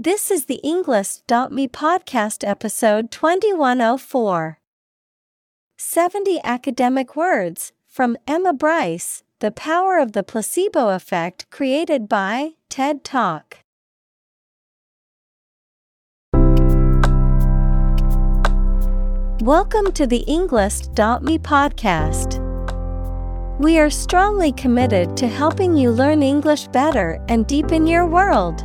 This is the Englist.me podcast episode 2104. 70 academic words from Emma Bryce The Power of the Placebo Effect created by TED Talk. Welcome to the Englist.me podcast. We are strongly committed to helping you learn English better and deepen your world.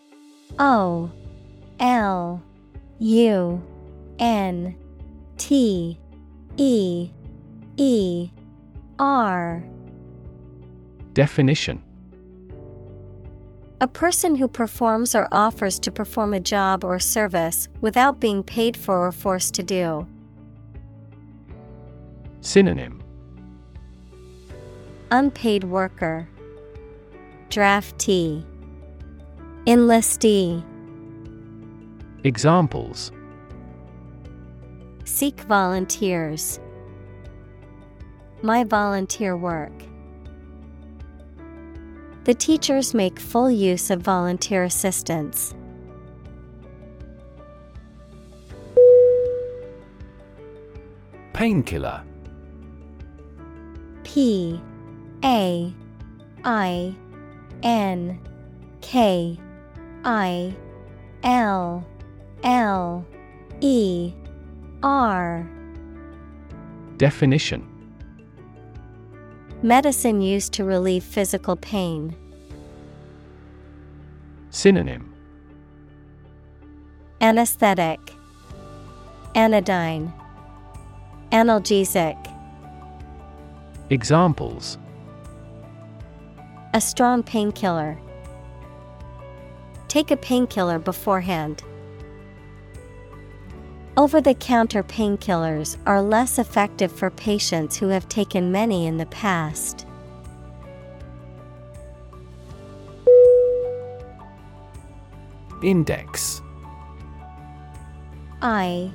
O L U N T E E R. Definition. A person who performs or offers to perform a job or service without being paid for or forced to do. Synonym. Unpaid worker, Draftee, Enlistee. Examples Seek volunteers. My volunteer work. The teachers make full use of volunteer assistance. Painkiller P A I N K I L L E R Definition Medicine used to relieve physical pain. Synonym Anesthetic, Anodyne, Analgesic. Examples A strong painkiller. Take a painkiller beforehand. Over the counter painkillers are less effective for patients who have taken many in the past. Index I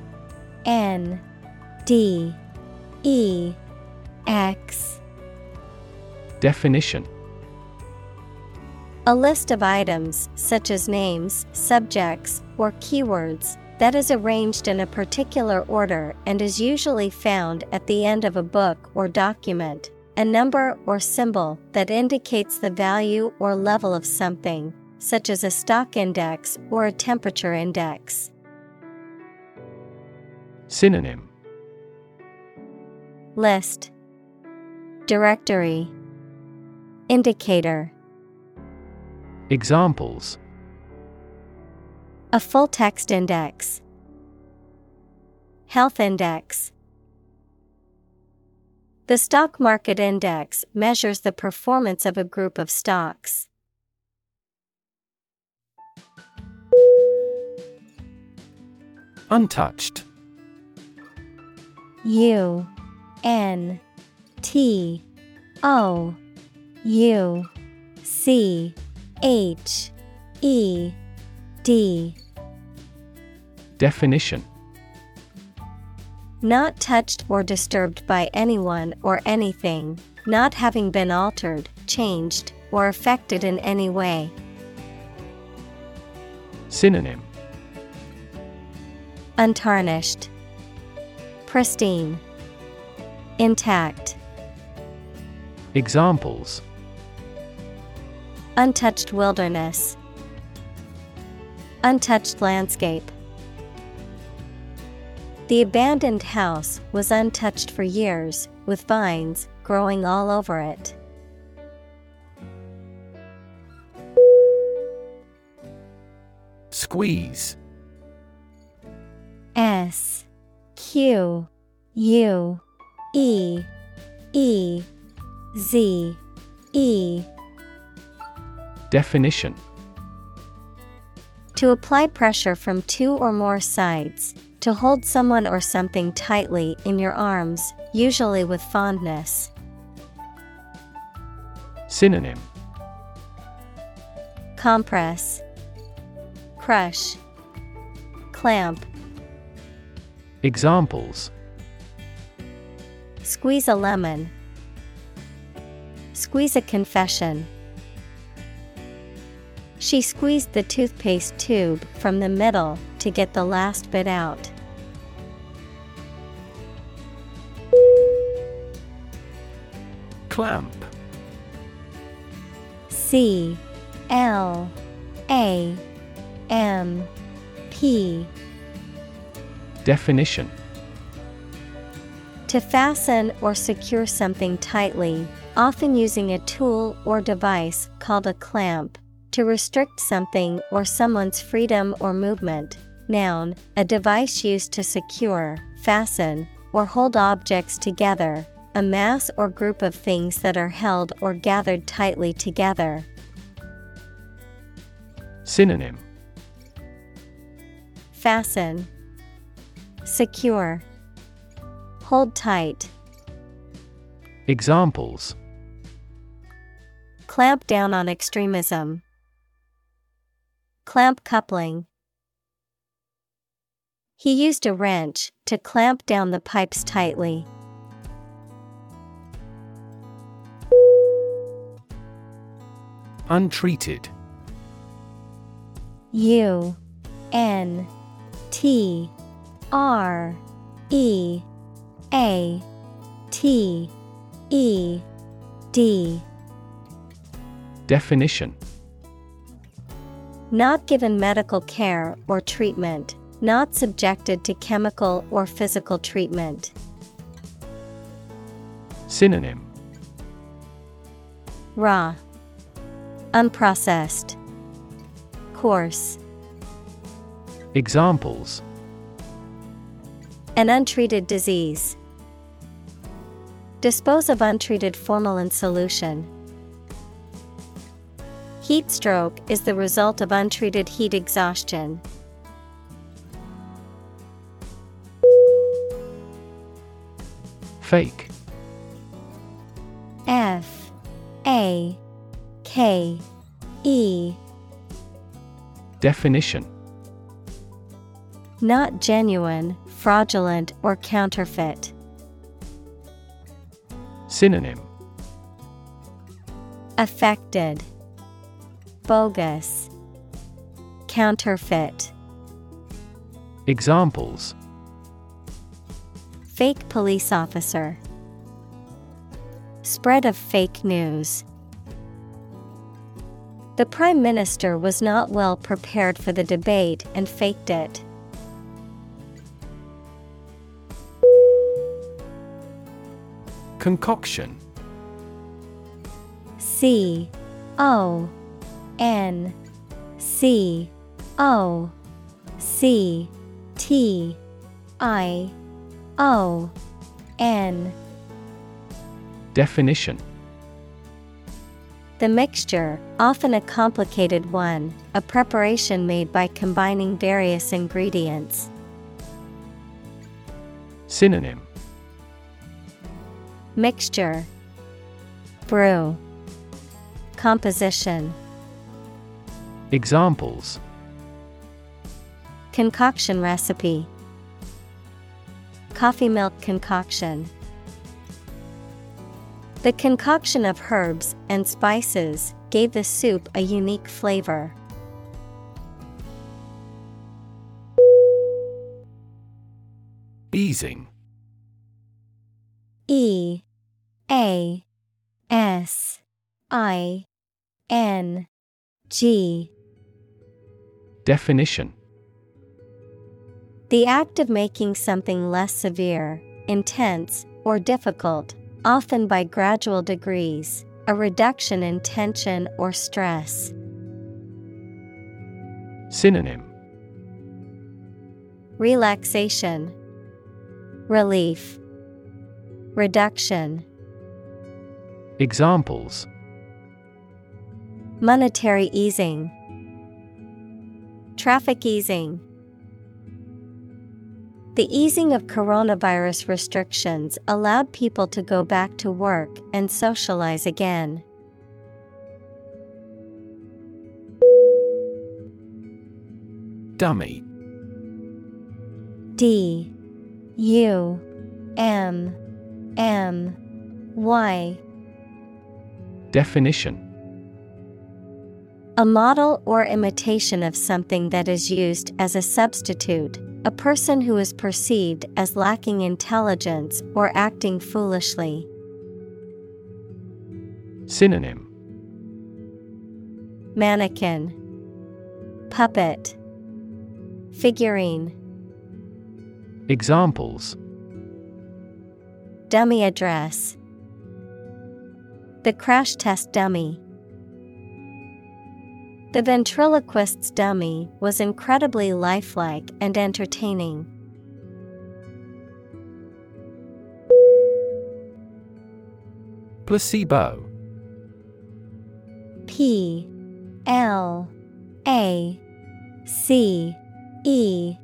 N D E X Definition A list of items, such as names, subjects, or keywords, that is arranged in a particular order and is usually found at the end of a book or document, a number or symbol that indicates the value or level of something, such as a stock index or a temperature index. Synonym. List. Directory. Indicator Examples A full text index. Health index. The stock market index measures the performance of a group of stocks. Untouched U N T O U C H E D. Definition. Not touched or disturbed by anyone or anything, not having been altered, changed, or affected in any way. Synonym. Untarnished, Pristine, Intact. Examples Untouched wilderness. Untouched landscape. The abandoned house was untouched for years, with vines growing all over it. Squeeze. S Q U E E Z E Definition. To apply pressure from two or more sides, to hold someone or something tightly in your arms, usually with fondness. Synonym. Compress, Crush, Clamp, Examples. Squeeze a lemon, Squeeze a confession. She squeezed the toothpaste tube from the middle to get the last bit out. Clamp. C L A M P Definition To fasten or secure something tightly, often using a tool or device called a clamp, to restrict something or someone's freedom or movement. Noun, a device used to secure, fasten, or hold objects together, a mass or group of things that are held or gathered tightly together. Synonym Fasten, Secure, Hold tight, Examples Clamp down on extremism. Clamp coupling. He used a wrench to clamp down the pipes tightly. Untreated. U N T R E A T E D Definition Not given medical care or treatment, not subjected to chemical or physical treatment. Synonym Raw, Unprocessed, Coarse. Examples An untreated disease. Dispose of untreated formalin solution. Heat stroke is the result of untreated heat exhaustion. Fake. F A K E Definition Not genuine, fraudulent, or counterfeit. Synonym Affected, Bogus, Counterfeit. Examples Fake police officer. Spread of fake news. The Prime Minister was not well prepared for the debate and faked it. Concoction C O N C O C T I O N. Definition. The mixture, often a complicated one, a preparation made by combining various ingredients. Synonym. Mixture. Brew. Composition Examples Concoction recipe Coffee milk concoction. The concoction of herbs and spices gave the soup a unique flavor. Easing E A S I N G Definition. The act of making something less severe, intense, or difficult, often by gradual degrees, a reduction in tension or stress. Synonym. Relaxation, Relief, Reduction. Examples. Monetary easing, Traffic easing. The easing of coronavirus restrictions allowed people to go back to work and socialize again. Dummy. D. U. M. M. Y. Definition A model or imitation of something that is used as a substitute, a person who is perceived as lacking intelligence or acting foolishly. Synonym. Mannequin. Puppet. Figurine. Examples. Dummy address. The crash test dummy. The ventriloquist's dummy was incredibly lifelike and entertaining. Placebo. P L A C E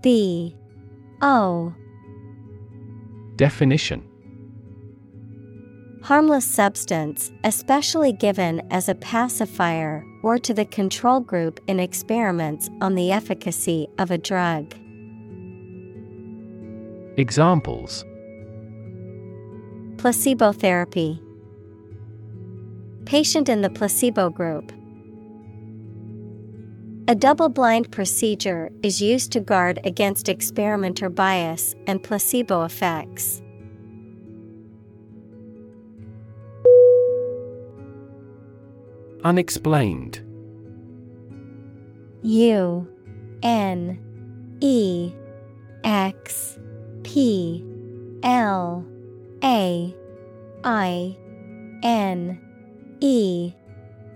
B O. Definition Harmless substance, especially given as a pacifier or to the control group in experiments on the efficacy of a drug. Examples Placebo therapy. Patient in the placebo group. A double blind procedure is used to guard against experimenter bias and placebo effects. Unexplained. U N E X P L A I N E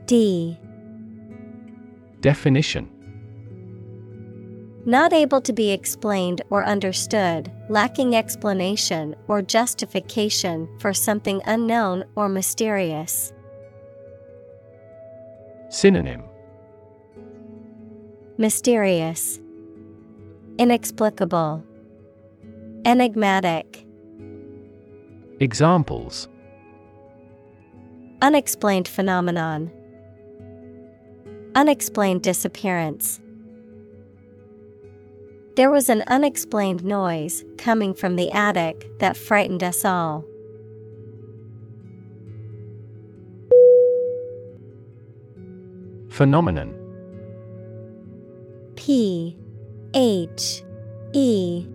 D. Definition. Not able to be explained or understood, lacking explanation or justification for something unknown or mysterious. Synonym. Mysterious, Inexplicable, Enigmatic, Examples. Unexplained phenomenon, Unexplained disappearance. There was an unexplained noise coming from the attic that frightened us all. Phenomenon. P H E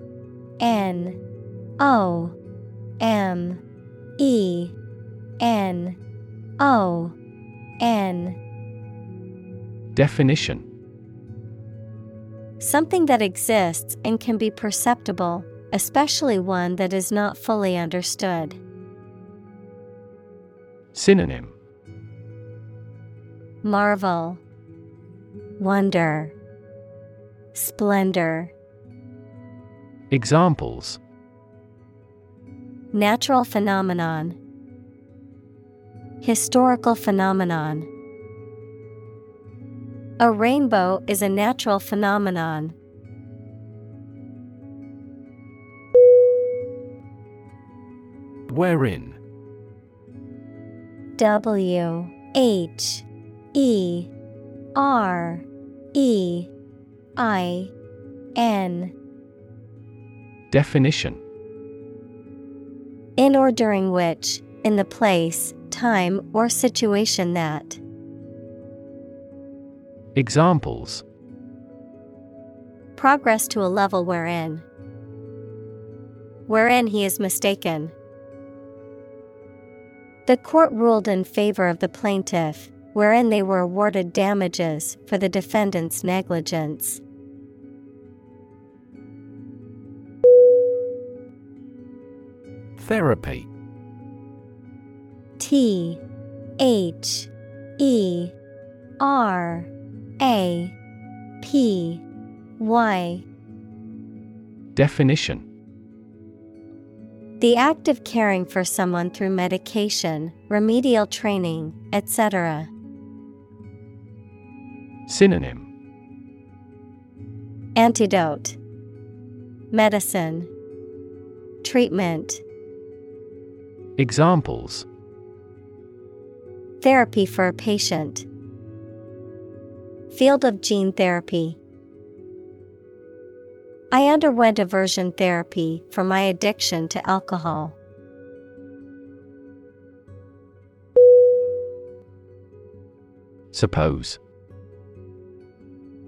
N O M E N O N. Definition. Something that exists and can be perceptible, especially one that is not fully understood. Synonym Marvel, Wonder, Splendor. Examples Natural phenomenon, Historical phenomenon. A rainbow is a natural phenomenon. Wherein W H E R E I N Definition In or during which, in the place, time, or situation that. Examples Progress to a level wherein. Wherein he is mistaken. The court ruled in favor of the plaintiff, wherein they were awarded damages for the defendant's negligence. Therapy T H E R A P Y Definition the act of caring for someone through medication, remedial training, etc. Synonym Antidote Medicine Treatment Examples Therapy for a patient. Field of gene therapy. I underwent aversion therapy for my addiction to alcohol. Suppose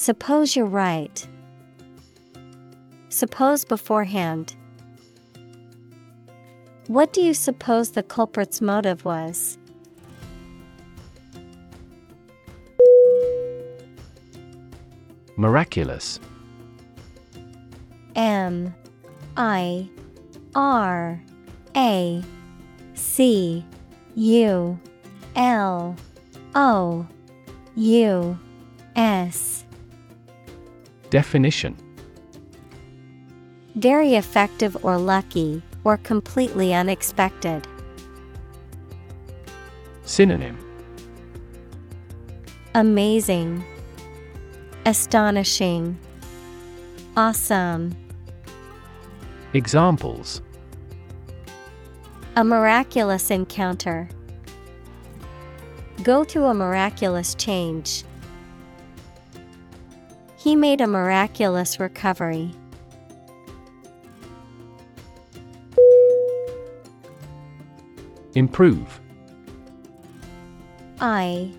Suppose you're right. Suppose beforehand. What do you suppose the culprit's motive was? Miraculous M I R A C U L O U S Definition Very effective or lucky, or completely unexpected. Synonym Amazing, Astonishing, Awesome. Examples A miraculous encounter. Go through a miraculous change. He made a miraculous recovery. Improve I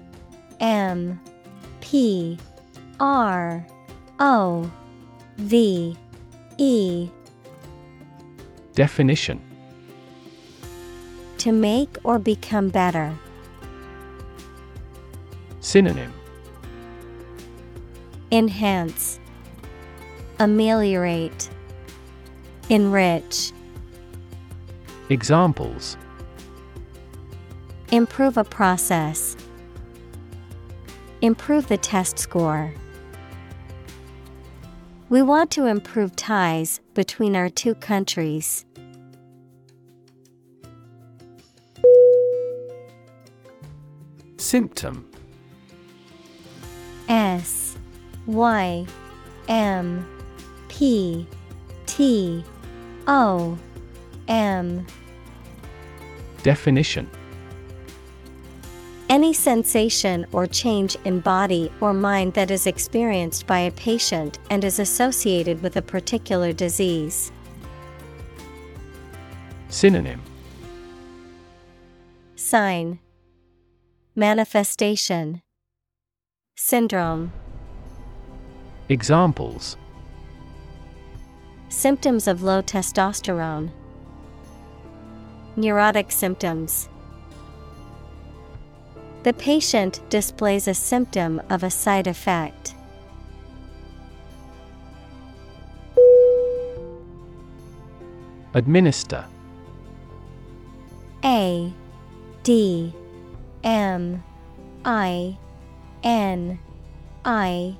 M P R O V E Definition To make or become better. Synonym Enhance, Ameliorate, Enrich. Examples Improve a process. Improve the test score. We want to improve ties between our two countries. Symptom Y M P T O M. Definition. Any sensation or change in body or mind that is experienced by a patient and is associated with a particular disease. Synonym. Sign. Manifestation. Syndrome Examples. Symptoms of low testosterone. Neurotic symptoms. The patient displays a symptom of a side effect. Administer. A D M I N I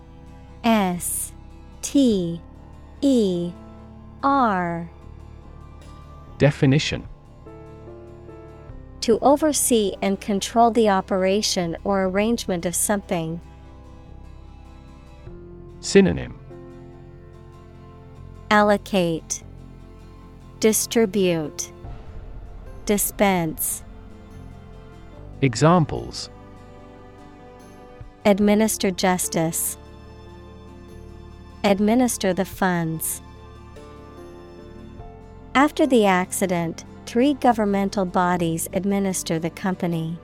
S T E R. Definition. To oversee and control the operation or arrangement of something. Synonym. Allocate, Distribute, Dispense, Examples. Administer justice, Administer the funds. After the accident, Three governmental bodies administer the company.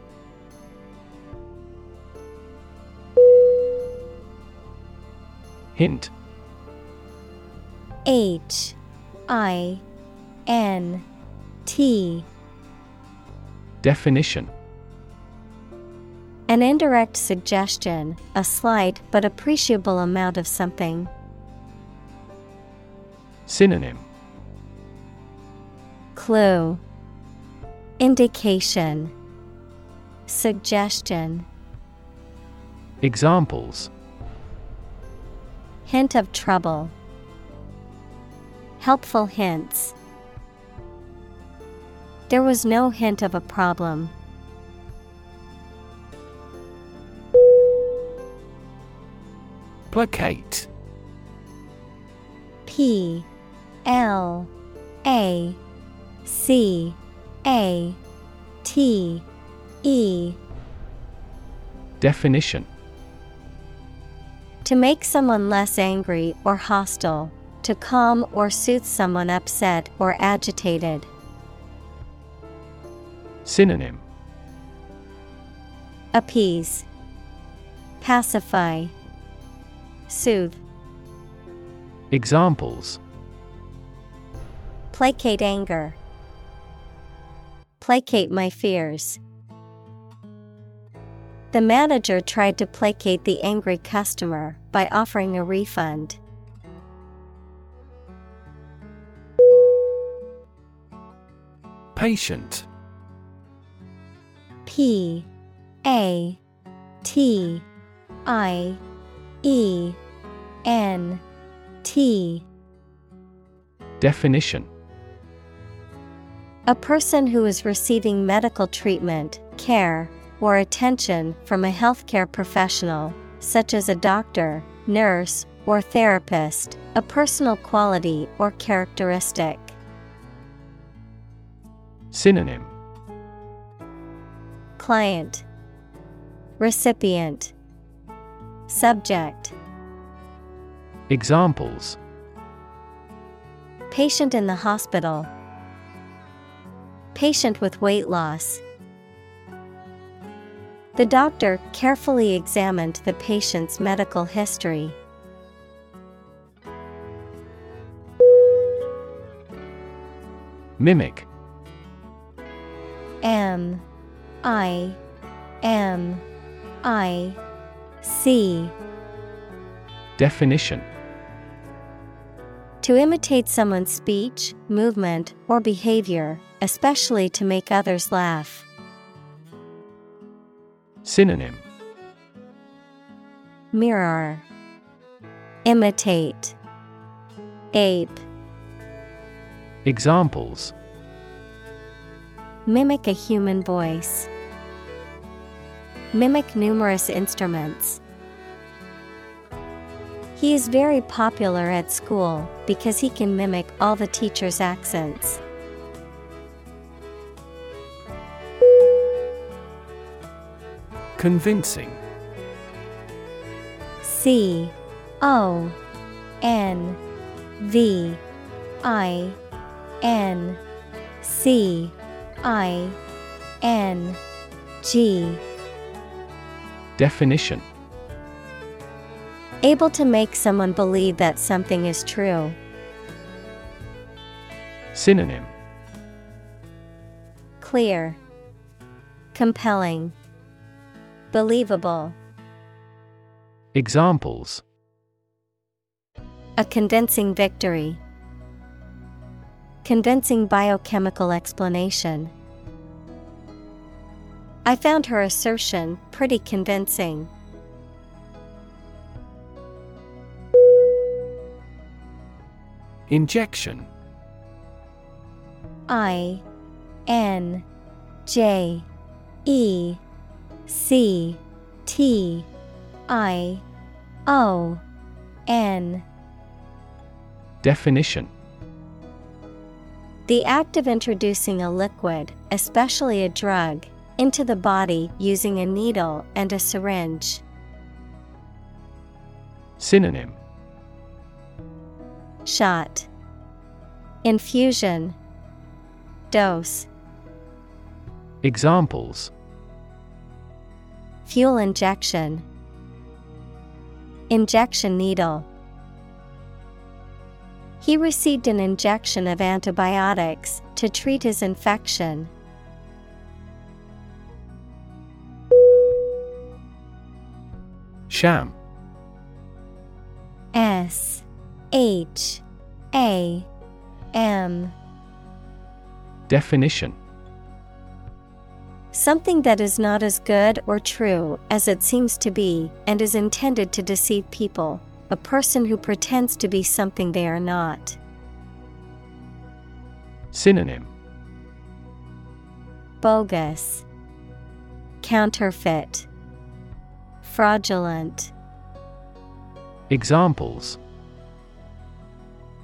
Hint H I N T Definition An indirect suggestion, a slight but appreciable amount of something. Synonym. Clue. Indication. Suggestion. Examples. Hint of trouble. Helpful hints. There was no hint of a problem. Placate. P L A C A T E. Definition. To make someone less angry or hostile, to calm or soothe someone upset or agitated. Synonym. Appease, Pacify, Soothe, Examples Placate anger, Placate my fears. The manager tried to placate the angry customer by offering a refund. Patient P A T I E N T Definition A person who is receiving medical treatment, care, or attention from a healthcare professional, such as a doctor, nurse, or therapist, a personal quality or characteristic. Synonym. Client. Recipient. Subject. Examples. Patient in the hospital. Patient with weight loss. The doctor carefully examined the patient's medical history. Mimic M I M I C Definition To imitate someone's speech, movement, or behavior, especially to make others laugh. Synonym Mirror Imitate Ape Examples Mimic a human voice. Mimic numerous instruments. He is very popular at school because he can mimic all the teachers' accents. Convincing. C O N V I N C I N G. Definition. Able to make someone believe that something is true. Synonym. Clear, Compelling, Believable. Examples A convincing victory. Convincing biochemical explanation. I found her assertion pretty convincing. Injection I N J E C T I O N. Definition. The act of introducing a liquid, especially a drug, into the body using a needle and a syringe. Synonym. Shot. Infusion. Dose. Examples Fuel injection. Injection needle. He received an injection of antibiotics to treat his infection. Sham. S H A M. Definition Something that is not as good or true as it seems to be and is intended to deceive people, a person who pretends to be something they are not. Synonym Bogus, Counterfeit, Fraudulent. Examples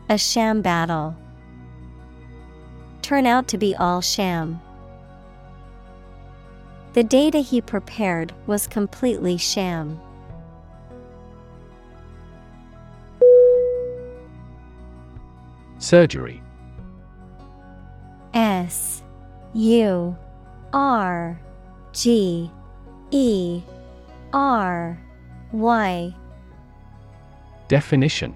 A sham battle. Turn out to be all sham. The data he prepared was completely sham. Surgery. S U R G E R Y. Definition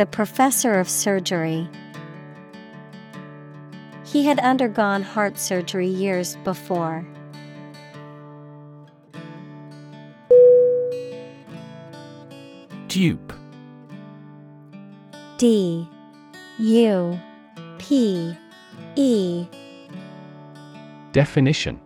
The professor of surgery. He had undergone heart surgery years before. Dupe. D. U. P. E. Definition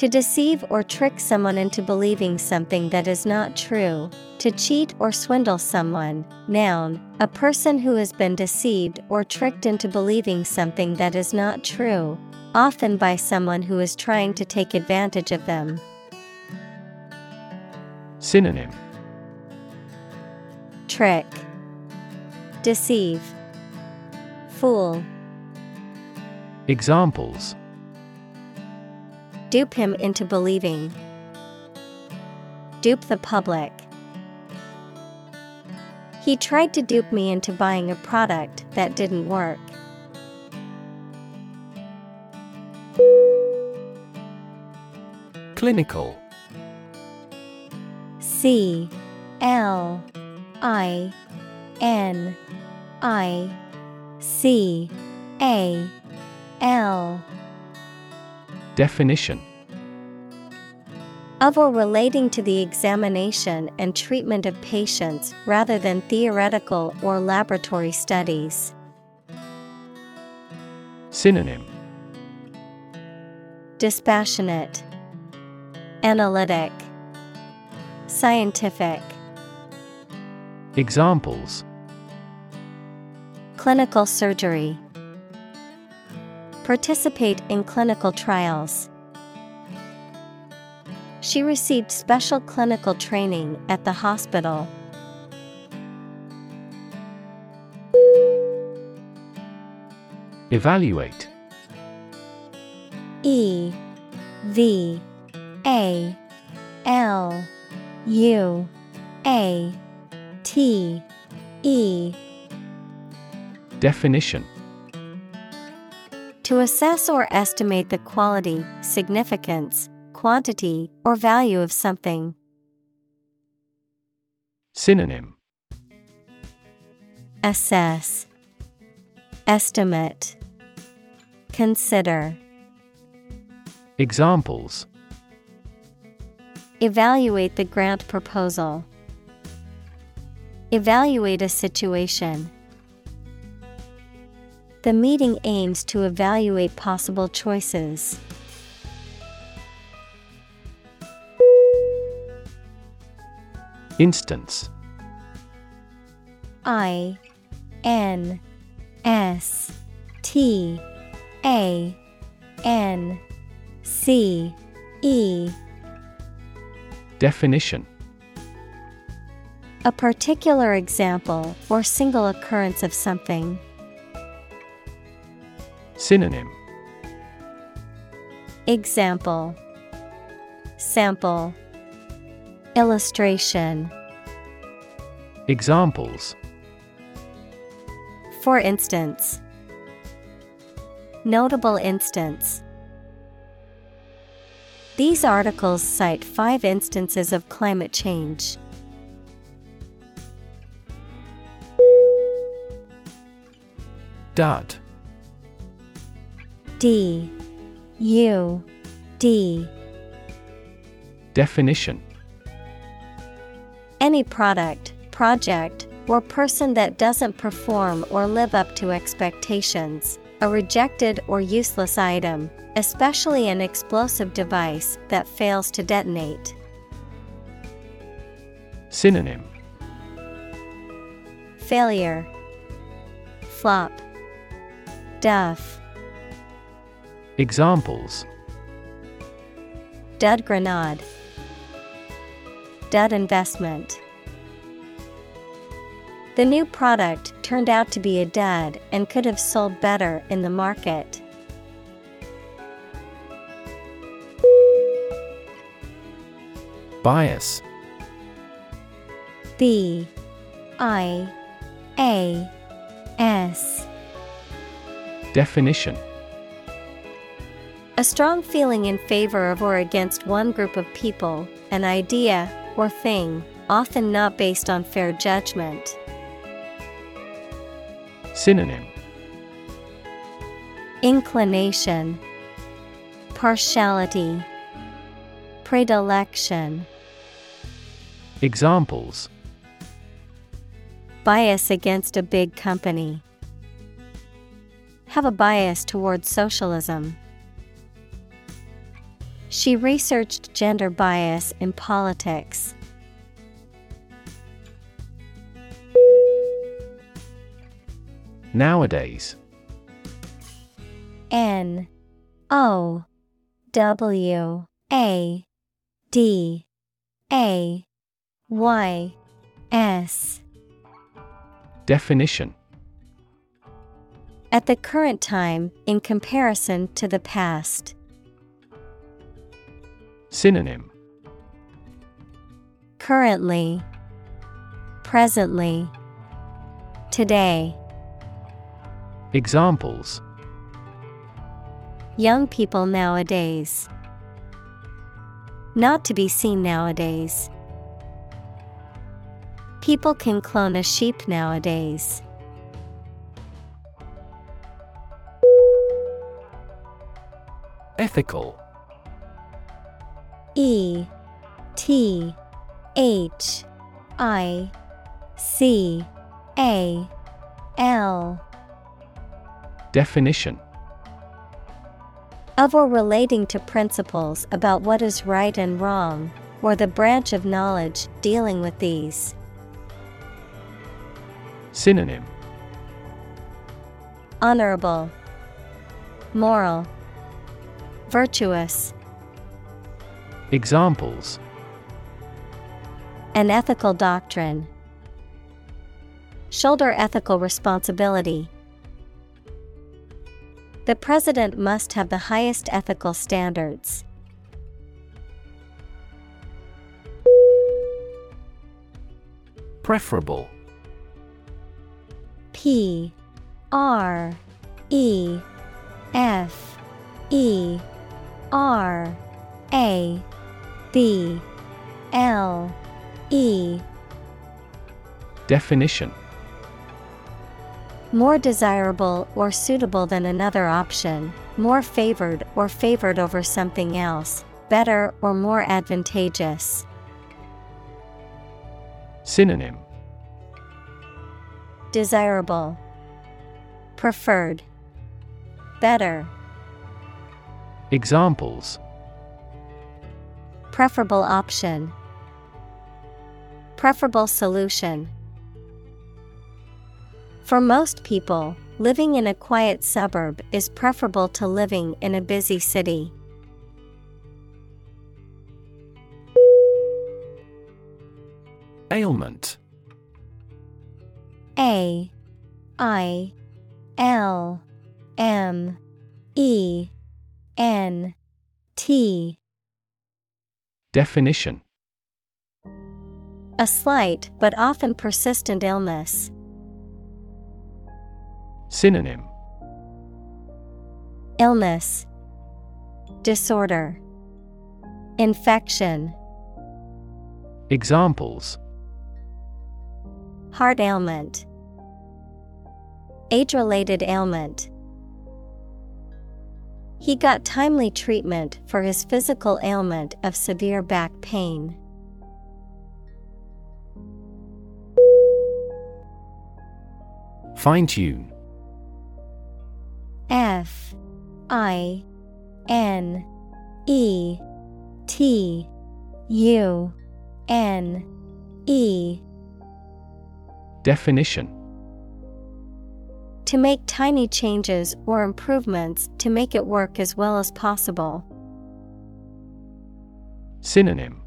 To deceive or trick someone into believing something that is not true, to cheat or swindle someone. Noun, a person who has been deceived or tricked into believing something that is not true, often by someone who is trying to take advantage of them. Synonym Trick, Deceive, Fool. Examples Dupe him into believing. Dupe the public. He tried to dupe me into buying a product that didn't work. Clinical C L I N I C A L Definition of or relating to the examination and treatment of patients rather than theoretical or laboratory studies. Synonym Dispassionate, Analytic, Scientific. Examples Clinical surgery. Participate in clinical trials. She received special clinical training at the hospital. Evaluate E V A L U A T E Definition To assess or estimate the quality, significance, quantity, or value of something. Synonym Assess, Estimate, Consider. Examples Evaluate the grant proposal. Evaluate a situation. The meeting aims to evaluate possible choices. Instance I N S T A N C E Definition A particular example or single occurrence of something. Synonym. Example. Sample. Illustration. Examples. For instance, Notable instance. These articles cite five instances of climate change. Dud D. U. D. Definition. Any product, project, or person that doesn't perform or live up to expectations, a rejected or useless item, especially an explosive device that fails to detonate. Synonym. Failure, Flop, Duff, Examples. Dud grenade, Dud investment. The new product turned out to be a dud and could have sold better in the market. Bias. B I A S. Definition A strong feeling in favor of or against one group of people, an idea, or thing, often not based on fair judgment. Synonym Inclination, Partiality, Predilection. Examples Bias against a big company. Have a bias towards socialism. She researched gender bias in politics. Nowadays N O W A D A Y S Definition At the current time, in comparison to the past. Synonym Currently, Presently, Today. Examples Young people nowadays. Not to be seen nowadays. People can clone a sheep nowadays. Ethical E T H I C A L. Definition. Of or relating to principles about what is right and wrong, or the branch of knowledge dealing with these. Synonym. Honorable, Moral, Virtuous. Examples An ethical doctrine. Shoulder ethical responsibility. The president must have the highest ethical standards. Preferable P R E F E R A B L E. Definition. More desirable or suitable than another option, more favored or favored over something else, better or more advantageous. Synonym. Desirable, Preferred, Better. Examples Preferable option. Preferable solution. For most people, Living in a quiet suburb is preferable to living in a busy city. Ailment A I L M E N T Definition. A slight but often persistent illness. Synonym. Illness. Disorder. Infection. Examples. Heart ailment. Age related ailment he got timely treatment for his physical ailment of severe back pain. Fine tune. F I N E T U N E. Definition To make tiny changes or improvements to make it work as well as possible. Synonym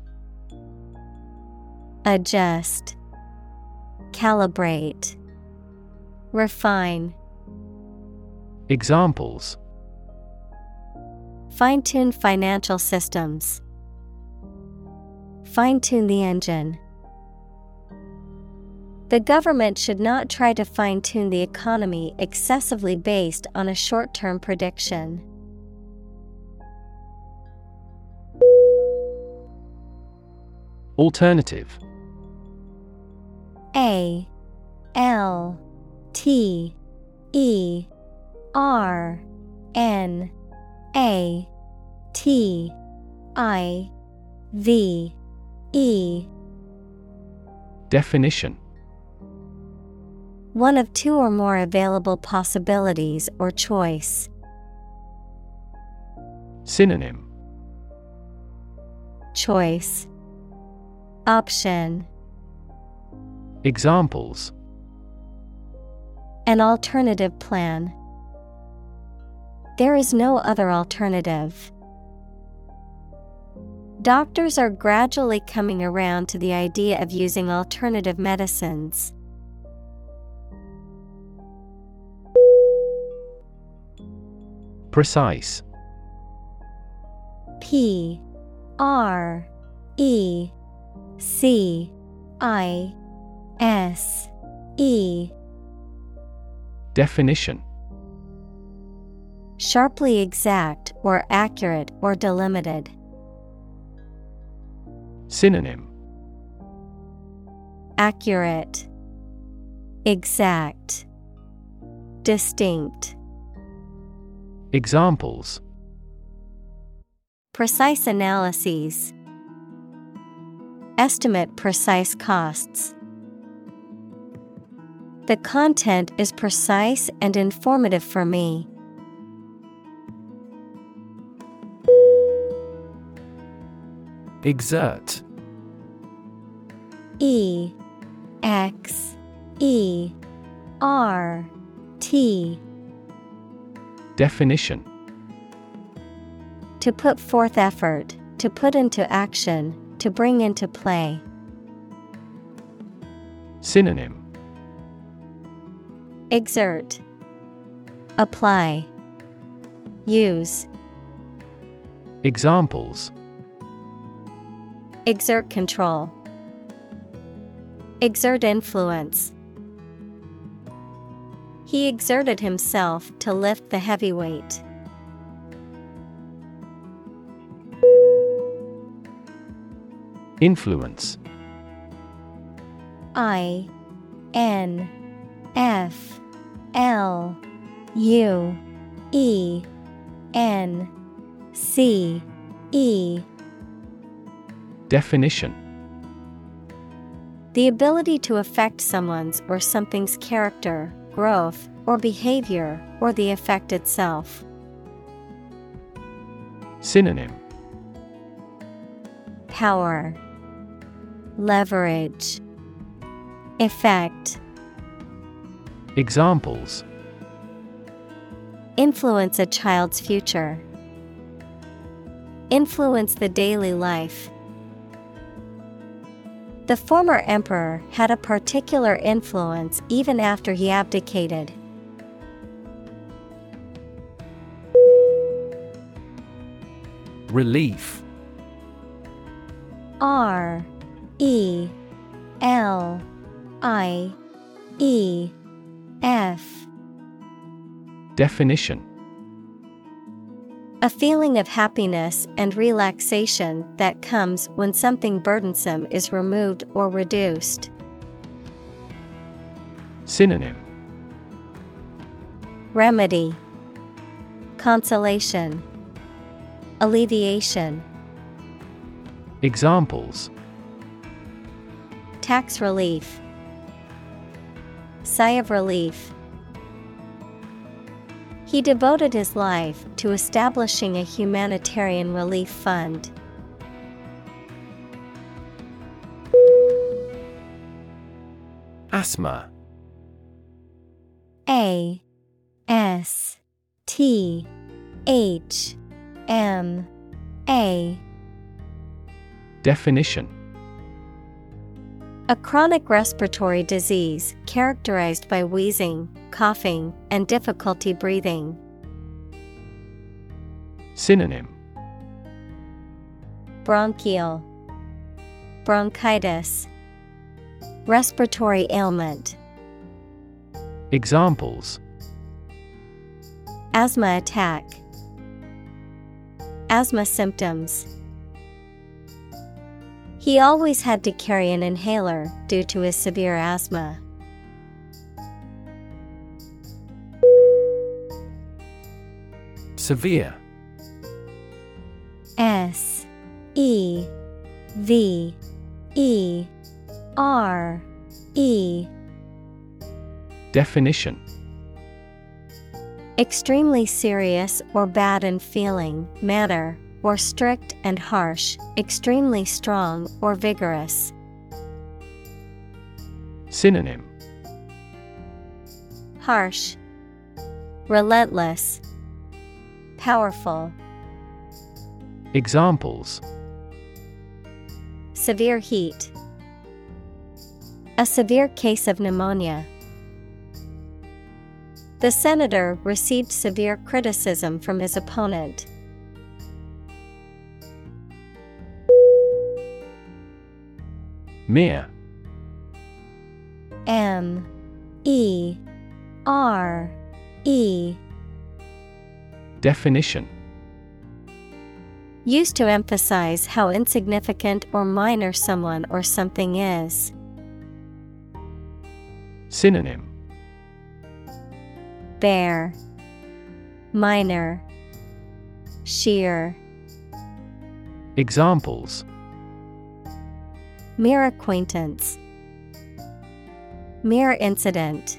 Adjust, Calibrate, Refine. Examples Fine tune financial systems. Fine tune the engine. The government should not try to fine tune the economy excessively based on a short term prediction. Alternative. A L T E R N A T I V E. Definition One of two or more available possibilities or choice. Synonym Choice Option Examples An alternative plan. There is no other alternative. Doctors are gradually coming around to the idea of using alternative medicines. Precise. P R E C I S E. Definition. Sharply exact or accurate or delimited. Synonym. Accurate, Exact, Distinct. Examples Precise analyses. Estimate precise costs. The content is precise and informative for me. Exert E X E R T Definition To put forth effort, to put into action, to bring into play. Synonym Exert, Apply, Use. Examples Exert control. Exert influence. He exerted himself to lift the heavy weight. Influence. I N F L U E N C E. Definition. The ability to affect someone's or something's character, growth, or behavior, or the effect itself. Synonym Power, Leverage, Effect. Examples Influence a child's future. Influence the daily life. The former emperor had a particular influence even after he abdicated. Relief. R E L I E F. Definition A feeling of happiness and relaxation that comes when something burdensome is removed or reduced. Synonym. Remedy. Consolation. Alleviation. Examples. Tax relief. Sigh of relief. He devoted his life to establishing a humanitarian relief fund. Asthma. A S T H M A. Definition A chronic respiratory disease characterized by wheezing, coughing, and difficulty breathing. Synonym. Bronchial. Bronchitis. Respiratory ailment. Examples. Asthma attack. Asthma symptoms He always had to carry an inhaler due to his severe asthma. Severe. S E V E R E. Definition. Extremely serious or bad in feeling, manner, or strict and harsh, extremely strong or vigorous. Synonym Harsh, Relentless, Powerful. Examples Severe heat. A severe case of pneumonia. The senator received severe criticism from his opponent. Mere M E R E. Definition. Used to emphasize how insignificant or minor someone or something is. Synonym. Bare, Minor, Sheer. Examples Mere acquaintance. Mere incident.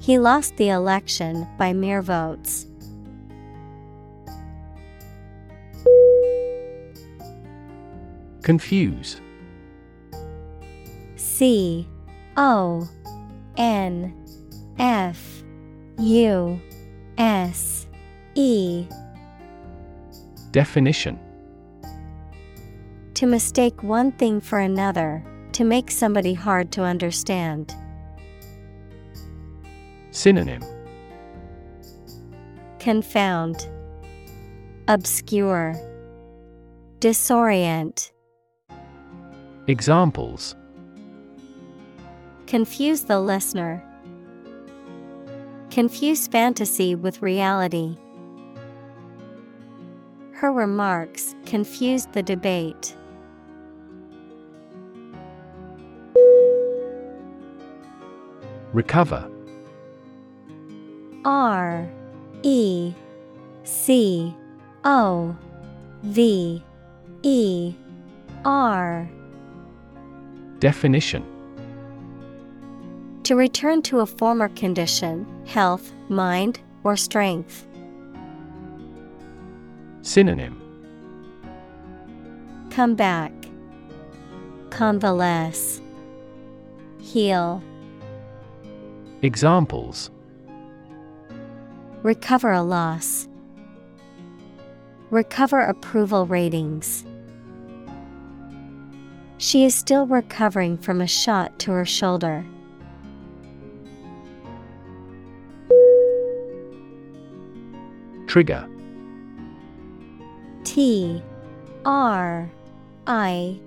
He lost the election by mere votes. Confuse C O N F U S E Definition To mistake one thing for another, to make somebody hard to understand. Synonym Confound, Obscure, Disorient. Examples Confuse the listener. Confuse fantasy with reality. Her remarks confused the debate. Recover R E C O V E R Definition To return to a former condition, health, mind, or strength. Synonym Come back. Convalesce. Heal. Examples Recover a loss. Recover approval ratings. She is still recovering from a shot to her shoulder. Trigger T R I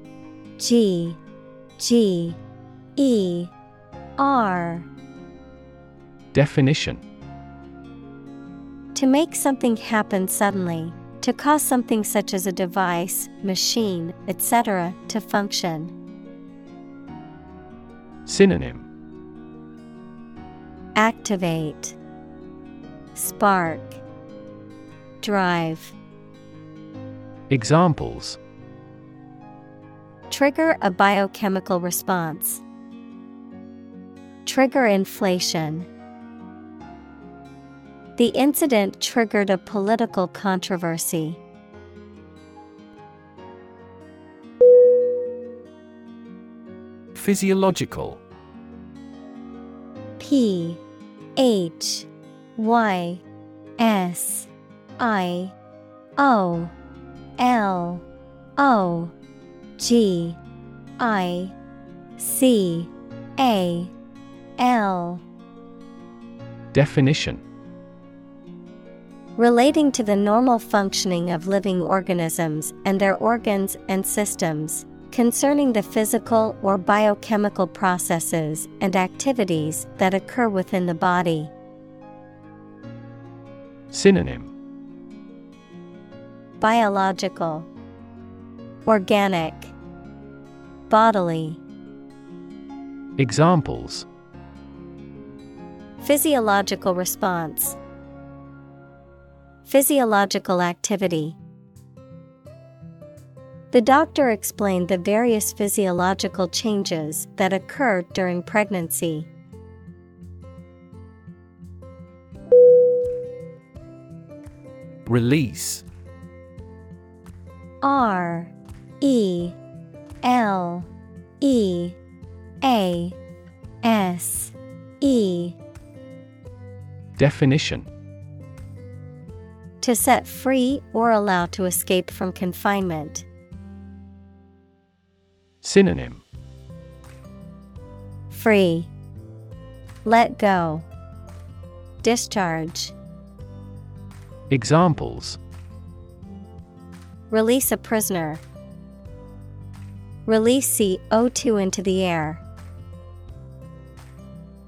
G G E R Definition To make something happen suddenly, to cause something such as a device, machine, etc., to function. Synonym Activate, Spark, Drive. Examples Trigger a biochemical response. Trigger inflation. The incident triggered a political controversy. Physiological. P H Y S I O L O G I C A L. Definition Relating to the normal functioning of living organisms and their organs and systems, concerning the physical or biochemical processes and activities that occur within the body. Synonym. Biological, Organic, Bodily. Examples. Physiological response, Physiological activity. The doctor explained the various physiological changes that occur during pregnancy. Release R E L E A S E Definition To set free or allow to escape from confinement. Synonym Free. Let go. Discharge. Examples Release a prisoner. Release CO2 into the air.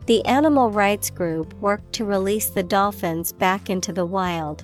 The animal rights group worked to release the dolphins back into the wild.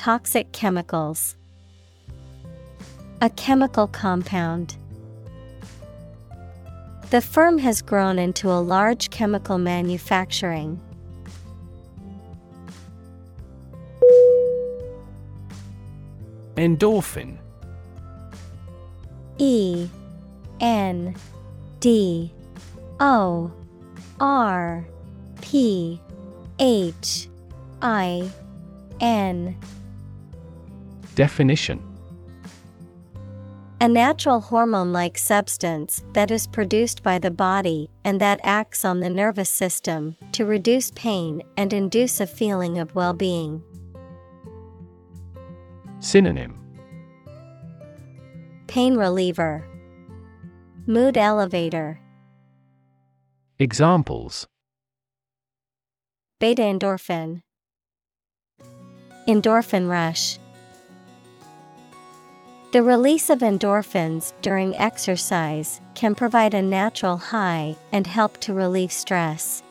Toxic chemicals. A chemical compound. The firm has grown into a large chemical manufacturing. Endorphin E N D O R P H I N Definition. A natural hormone like substance that is produced by the body and that acts on the nervous system to reduce pain and induce a feeling of well being. Synonym. Pain reliever, Mood elevator, Examples. Beta endorphin, endorphin rush. The release of endorphins during exercise can provide a natural high and help to relieve stress.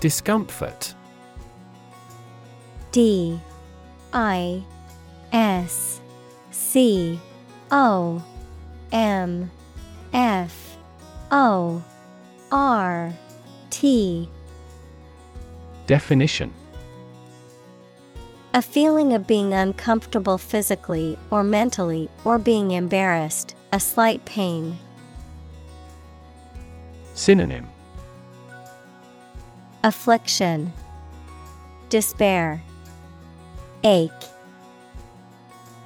Discomfort. D I S C O M F O R T. Definition A feeling of being uncomfortable physically or mentally or being embarrassed, a slight pain. Synonym Affliction, Despair, Ache.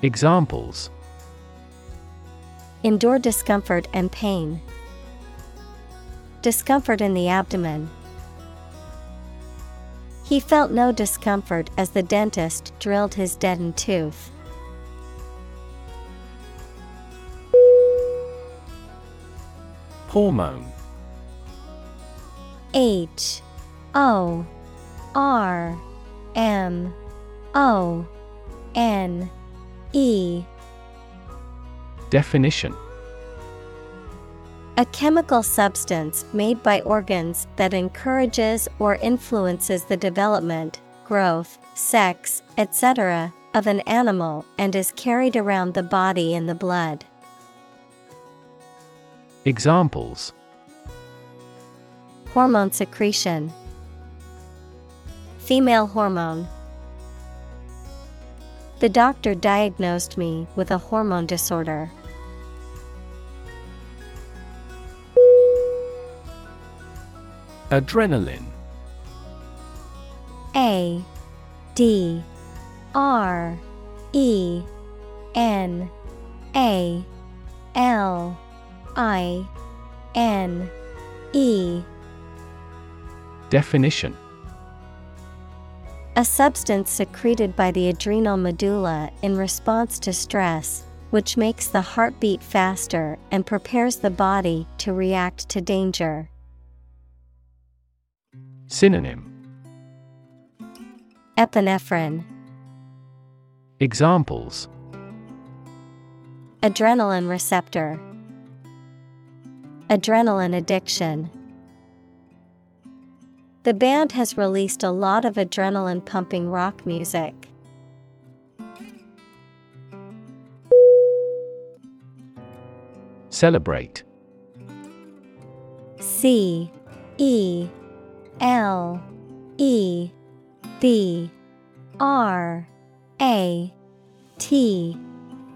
Examples Endure discomfort and pain. Discomfort in the abdomen. He felt no discomfort as the dentist drilled his deadened tooth. Hormone. H. O. R. M. O. N. E. Definition A chemical substance made by organs that encourages or influences the development, growth, sex, etc., of an animal and is carried around the body in the blood. Examples Hormone secretion, Female hormone. The doctor diagnosed me with a hormone disorder. Adrenaline. A D R E N A L I N E. Definition. A substance secreted by the adrenal medulla in response to stress, which makes the heart beat faster and prepares the body to react to danger. Synonym. Epinephrine, Examples. Adrenaline receptor, Adrenaline addiction. The band has released a lot of adrenaline pumping rock music. Celebrate. C E L E B R A T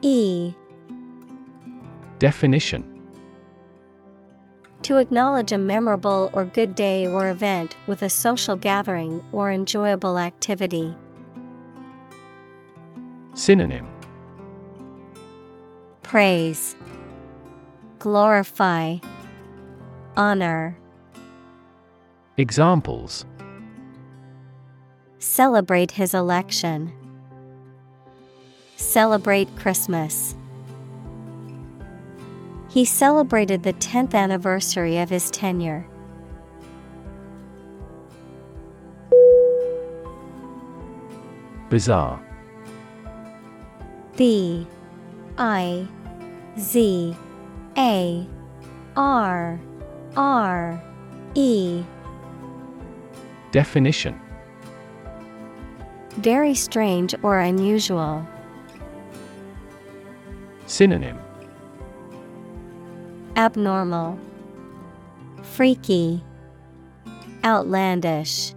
E. Definition. To acknowledge a memorable or good day or event with a social gathering or enjoyable activity. Synonym. Praise, Glorify, Honor. Examples Celebrate his election. Celebrate Christmas. He celebrated the 10th anniversary of his tenure. Bizarre B I Z A R R E Definition Very strange or unusual. Synonym Abnormal, Freaky, Outlandish.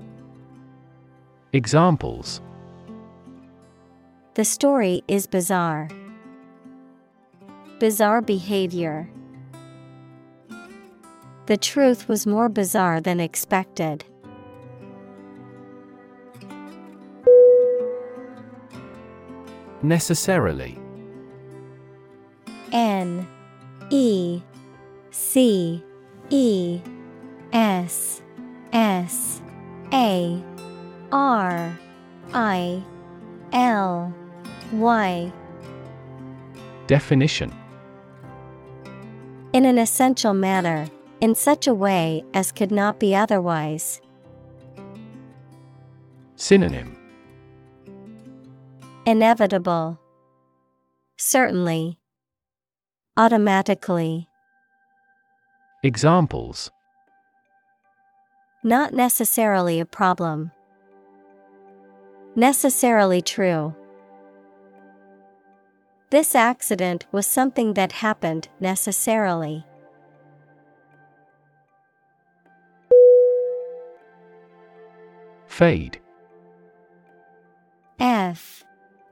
Examples The story is bizarre. Bizarre behavior. The truth was more bizarre than expected. Necessarily. N E C E S S A R I L Y. Definition. In an essential manner, in such a way as could not be otherwise. Synonym Inevitable. Certainly. Automatically. Examples Not necessarily a problem. Necessarily true. This accident was something that happened necessarily. Fade. F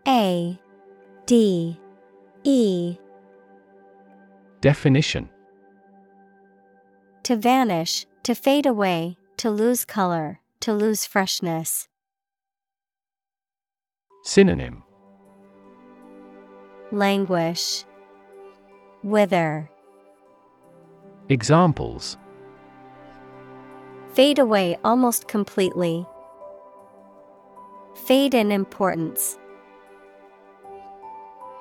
A D E Definition To vanish, to fade away, to lose color, to lose freshness. Synonym Languish, Wither, Examples Fade away almost completely. Fade in importance.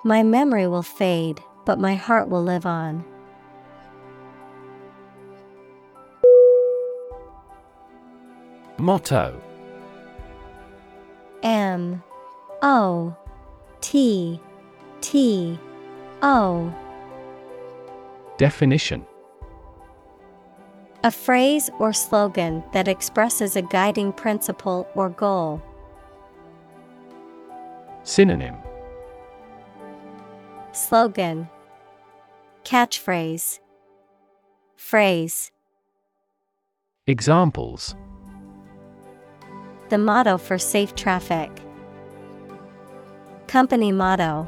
My memory will fade, but my heart will live on. Motto. M. O. T. T. O. Definition. A phrase or slogan that expresses a guiding principle or goal. Synonym Slogan. Catchphrase. Phrase. Examples. The motto for safe traffic. Company motto.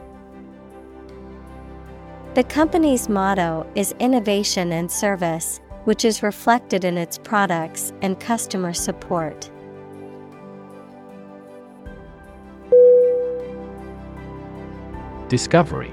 The company's motto is innovation and service, which is reflected in its products and customer support. Discovery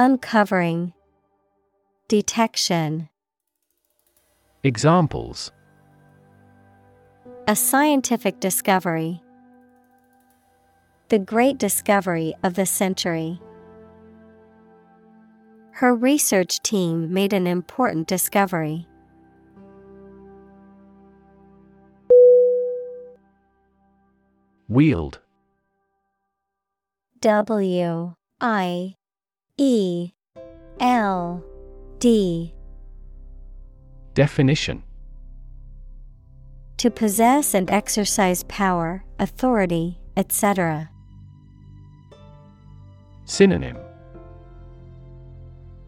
Uncovering, Detection. Examples A scientific discovery. The great discovery of the century. Her research team made an important discovery. Wield W I E L D Definition To possess and exercise power, authority, etc. Synonym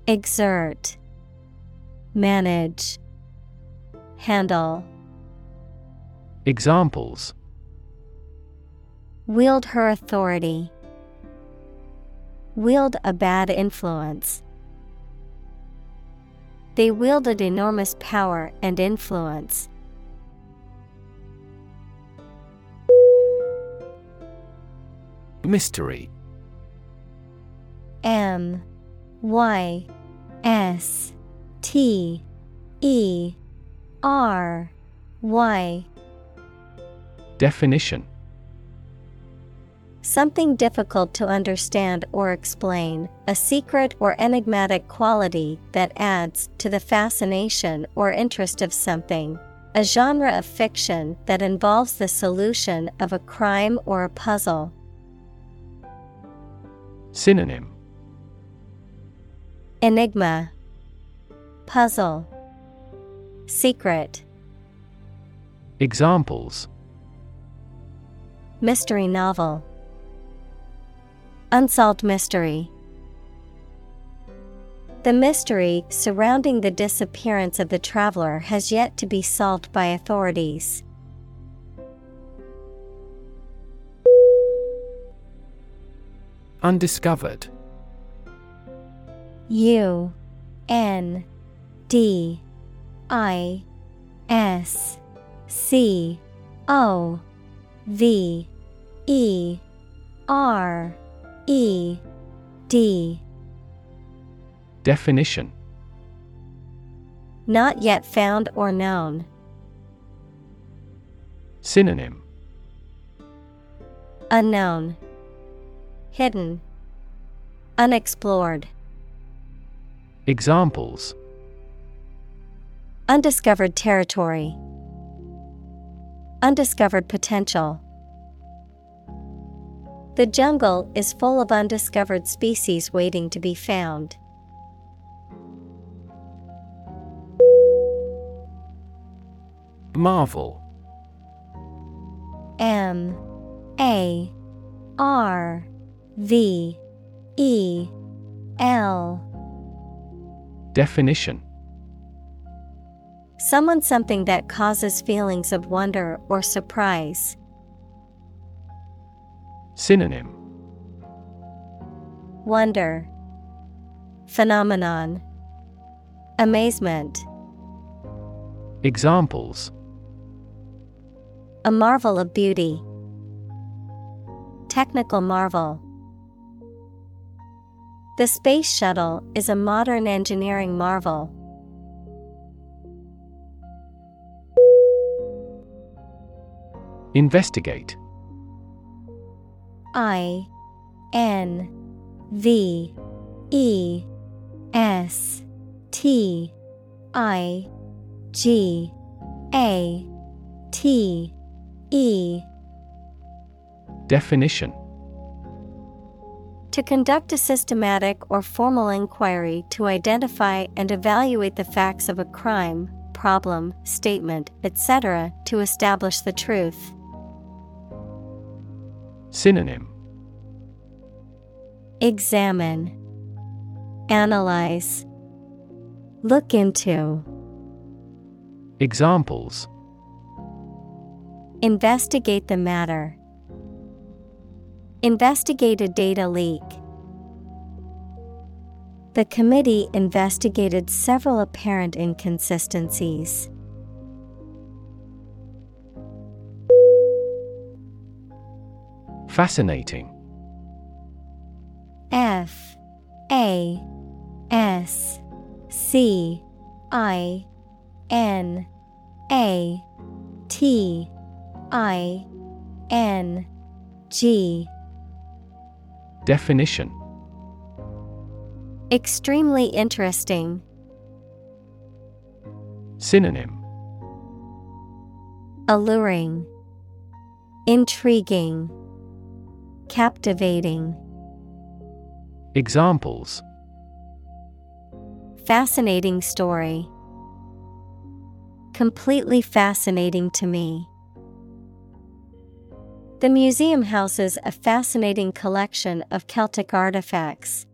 Exert, Manage, Handle. Examples Wield her authority. Wield a bad influence. They wielded enormous power and influence. Mystery M Y S T E R Y Definition Something difficult to understand or explain, a secret or enigmatic quality that adds to the fascination or interest of something. A genre of fiction that involves the solution of a crime or a puzzle. Synonym Enigma, Puzzle, Secret, Examples Mystery novel. Unsolved mystery. The mystery surrounding the disappearance of the traveler has yet to be solved by authorities. Undiscovered U N D I S C O V E R E D Definition Not yet found or known. Synonym Unknown. Hidden. Unexplored. Examples Undiscovered territory. Undiscovered potential. The jungle is full of undiscovered species waiting to be found. Marvel. M. A. R. V. E. L. Definition. Someone something that causes feelings of wonder or surprise. Synonym Wonder Phenomenon Amazement Examples A marvel of beauty. Technical marvel. The Space Shuttle is a modern engineering marvel. Investigate I N V E S T I G A T E Definition To conduct a systematic or formal inquiry to identify and evaluate the facts of a crime, problem, statement, etc., to establish the truth. Synonym Examine, Analyze, Look into, Examples Investigate the matter. Investigate a data leak. The committee investigated several apparent inconsistencies. Fascinating. F A S C I N A T I N G. Definition. Extremely interesting. Synonym. Alluring, Intriguing, Captivating. Examples Fascinating story. Completely fascinating to me. The museum houses a fascinating collection of Celtic artifacts.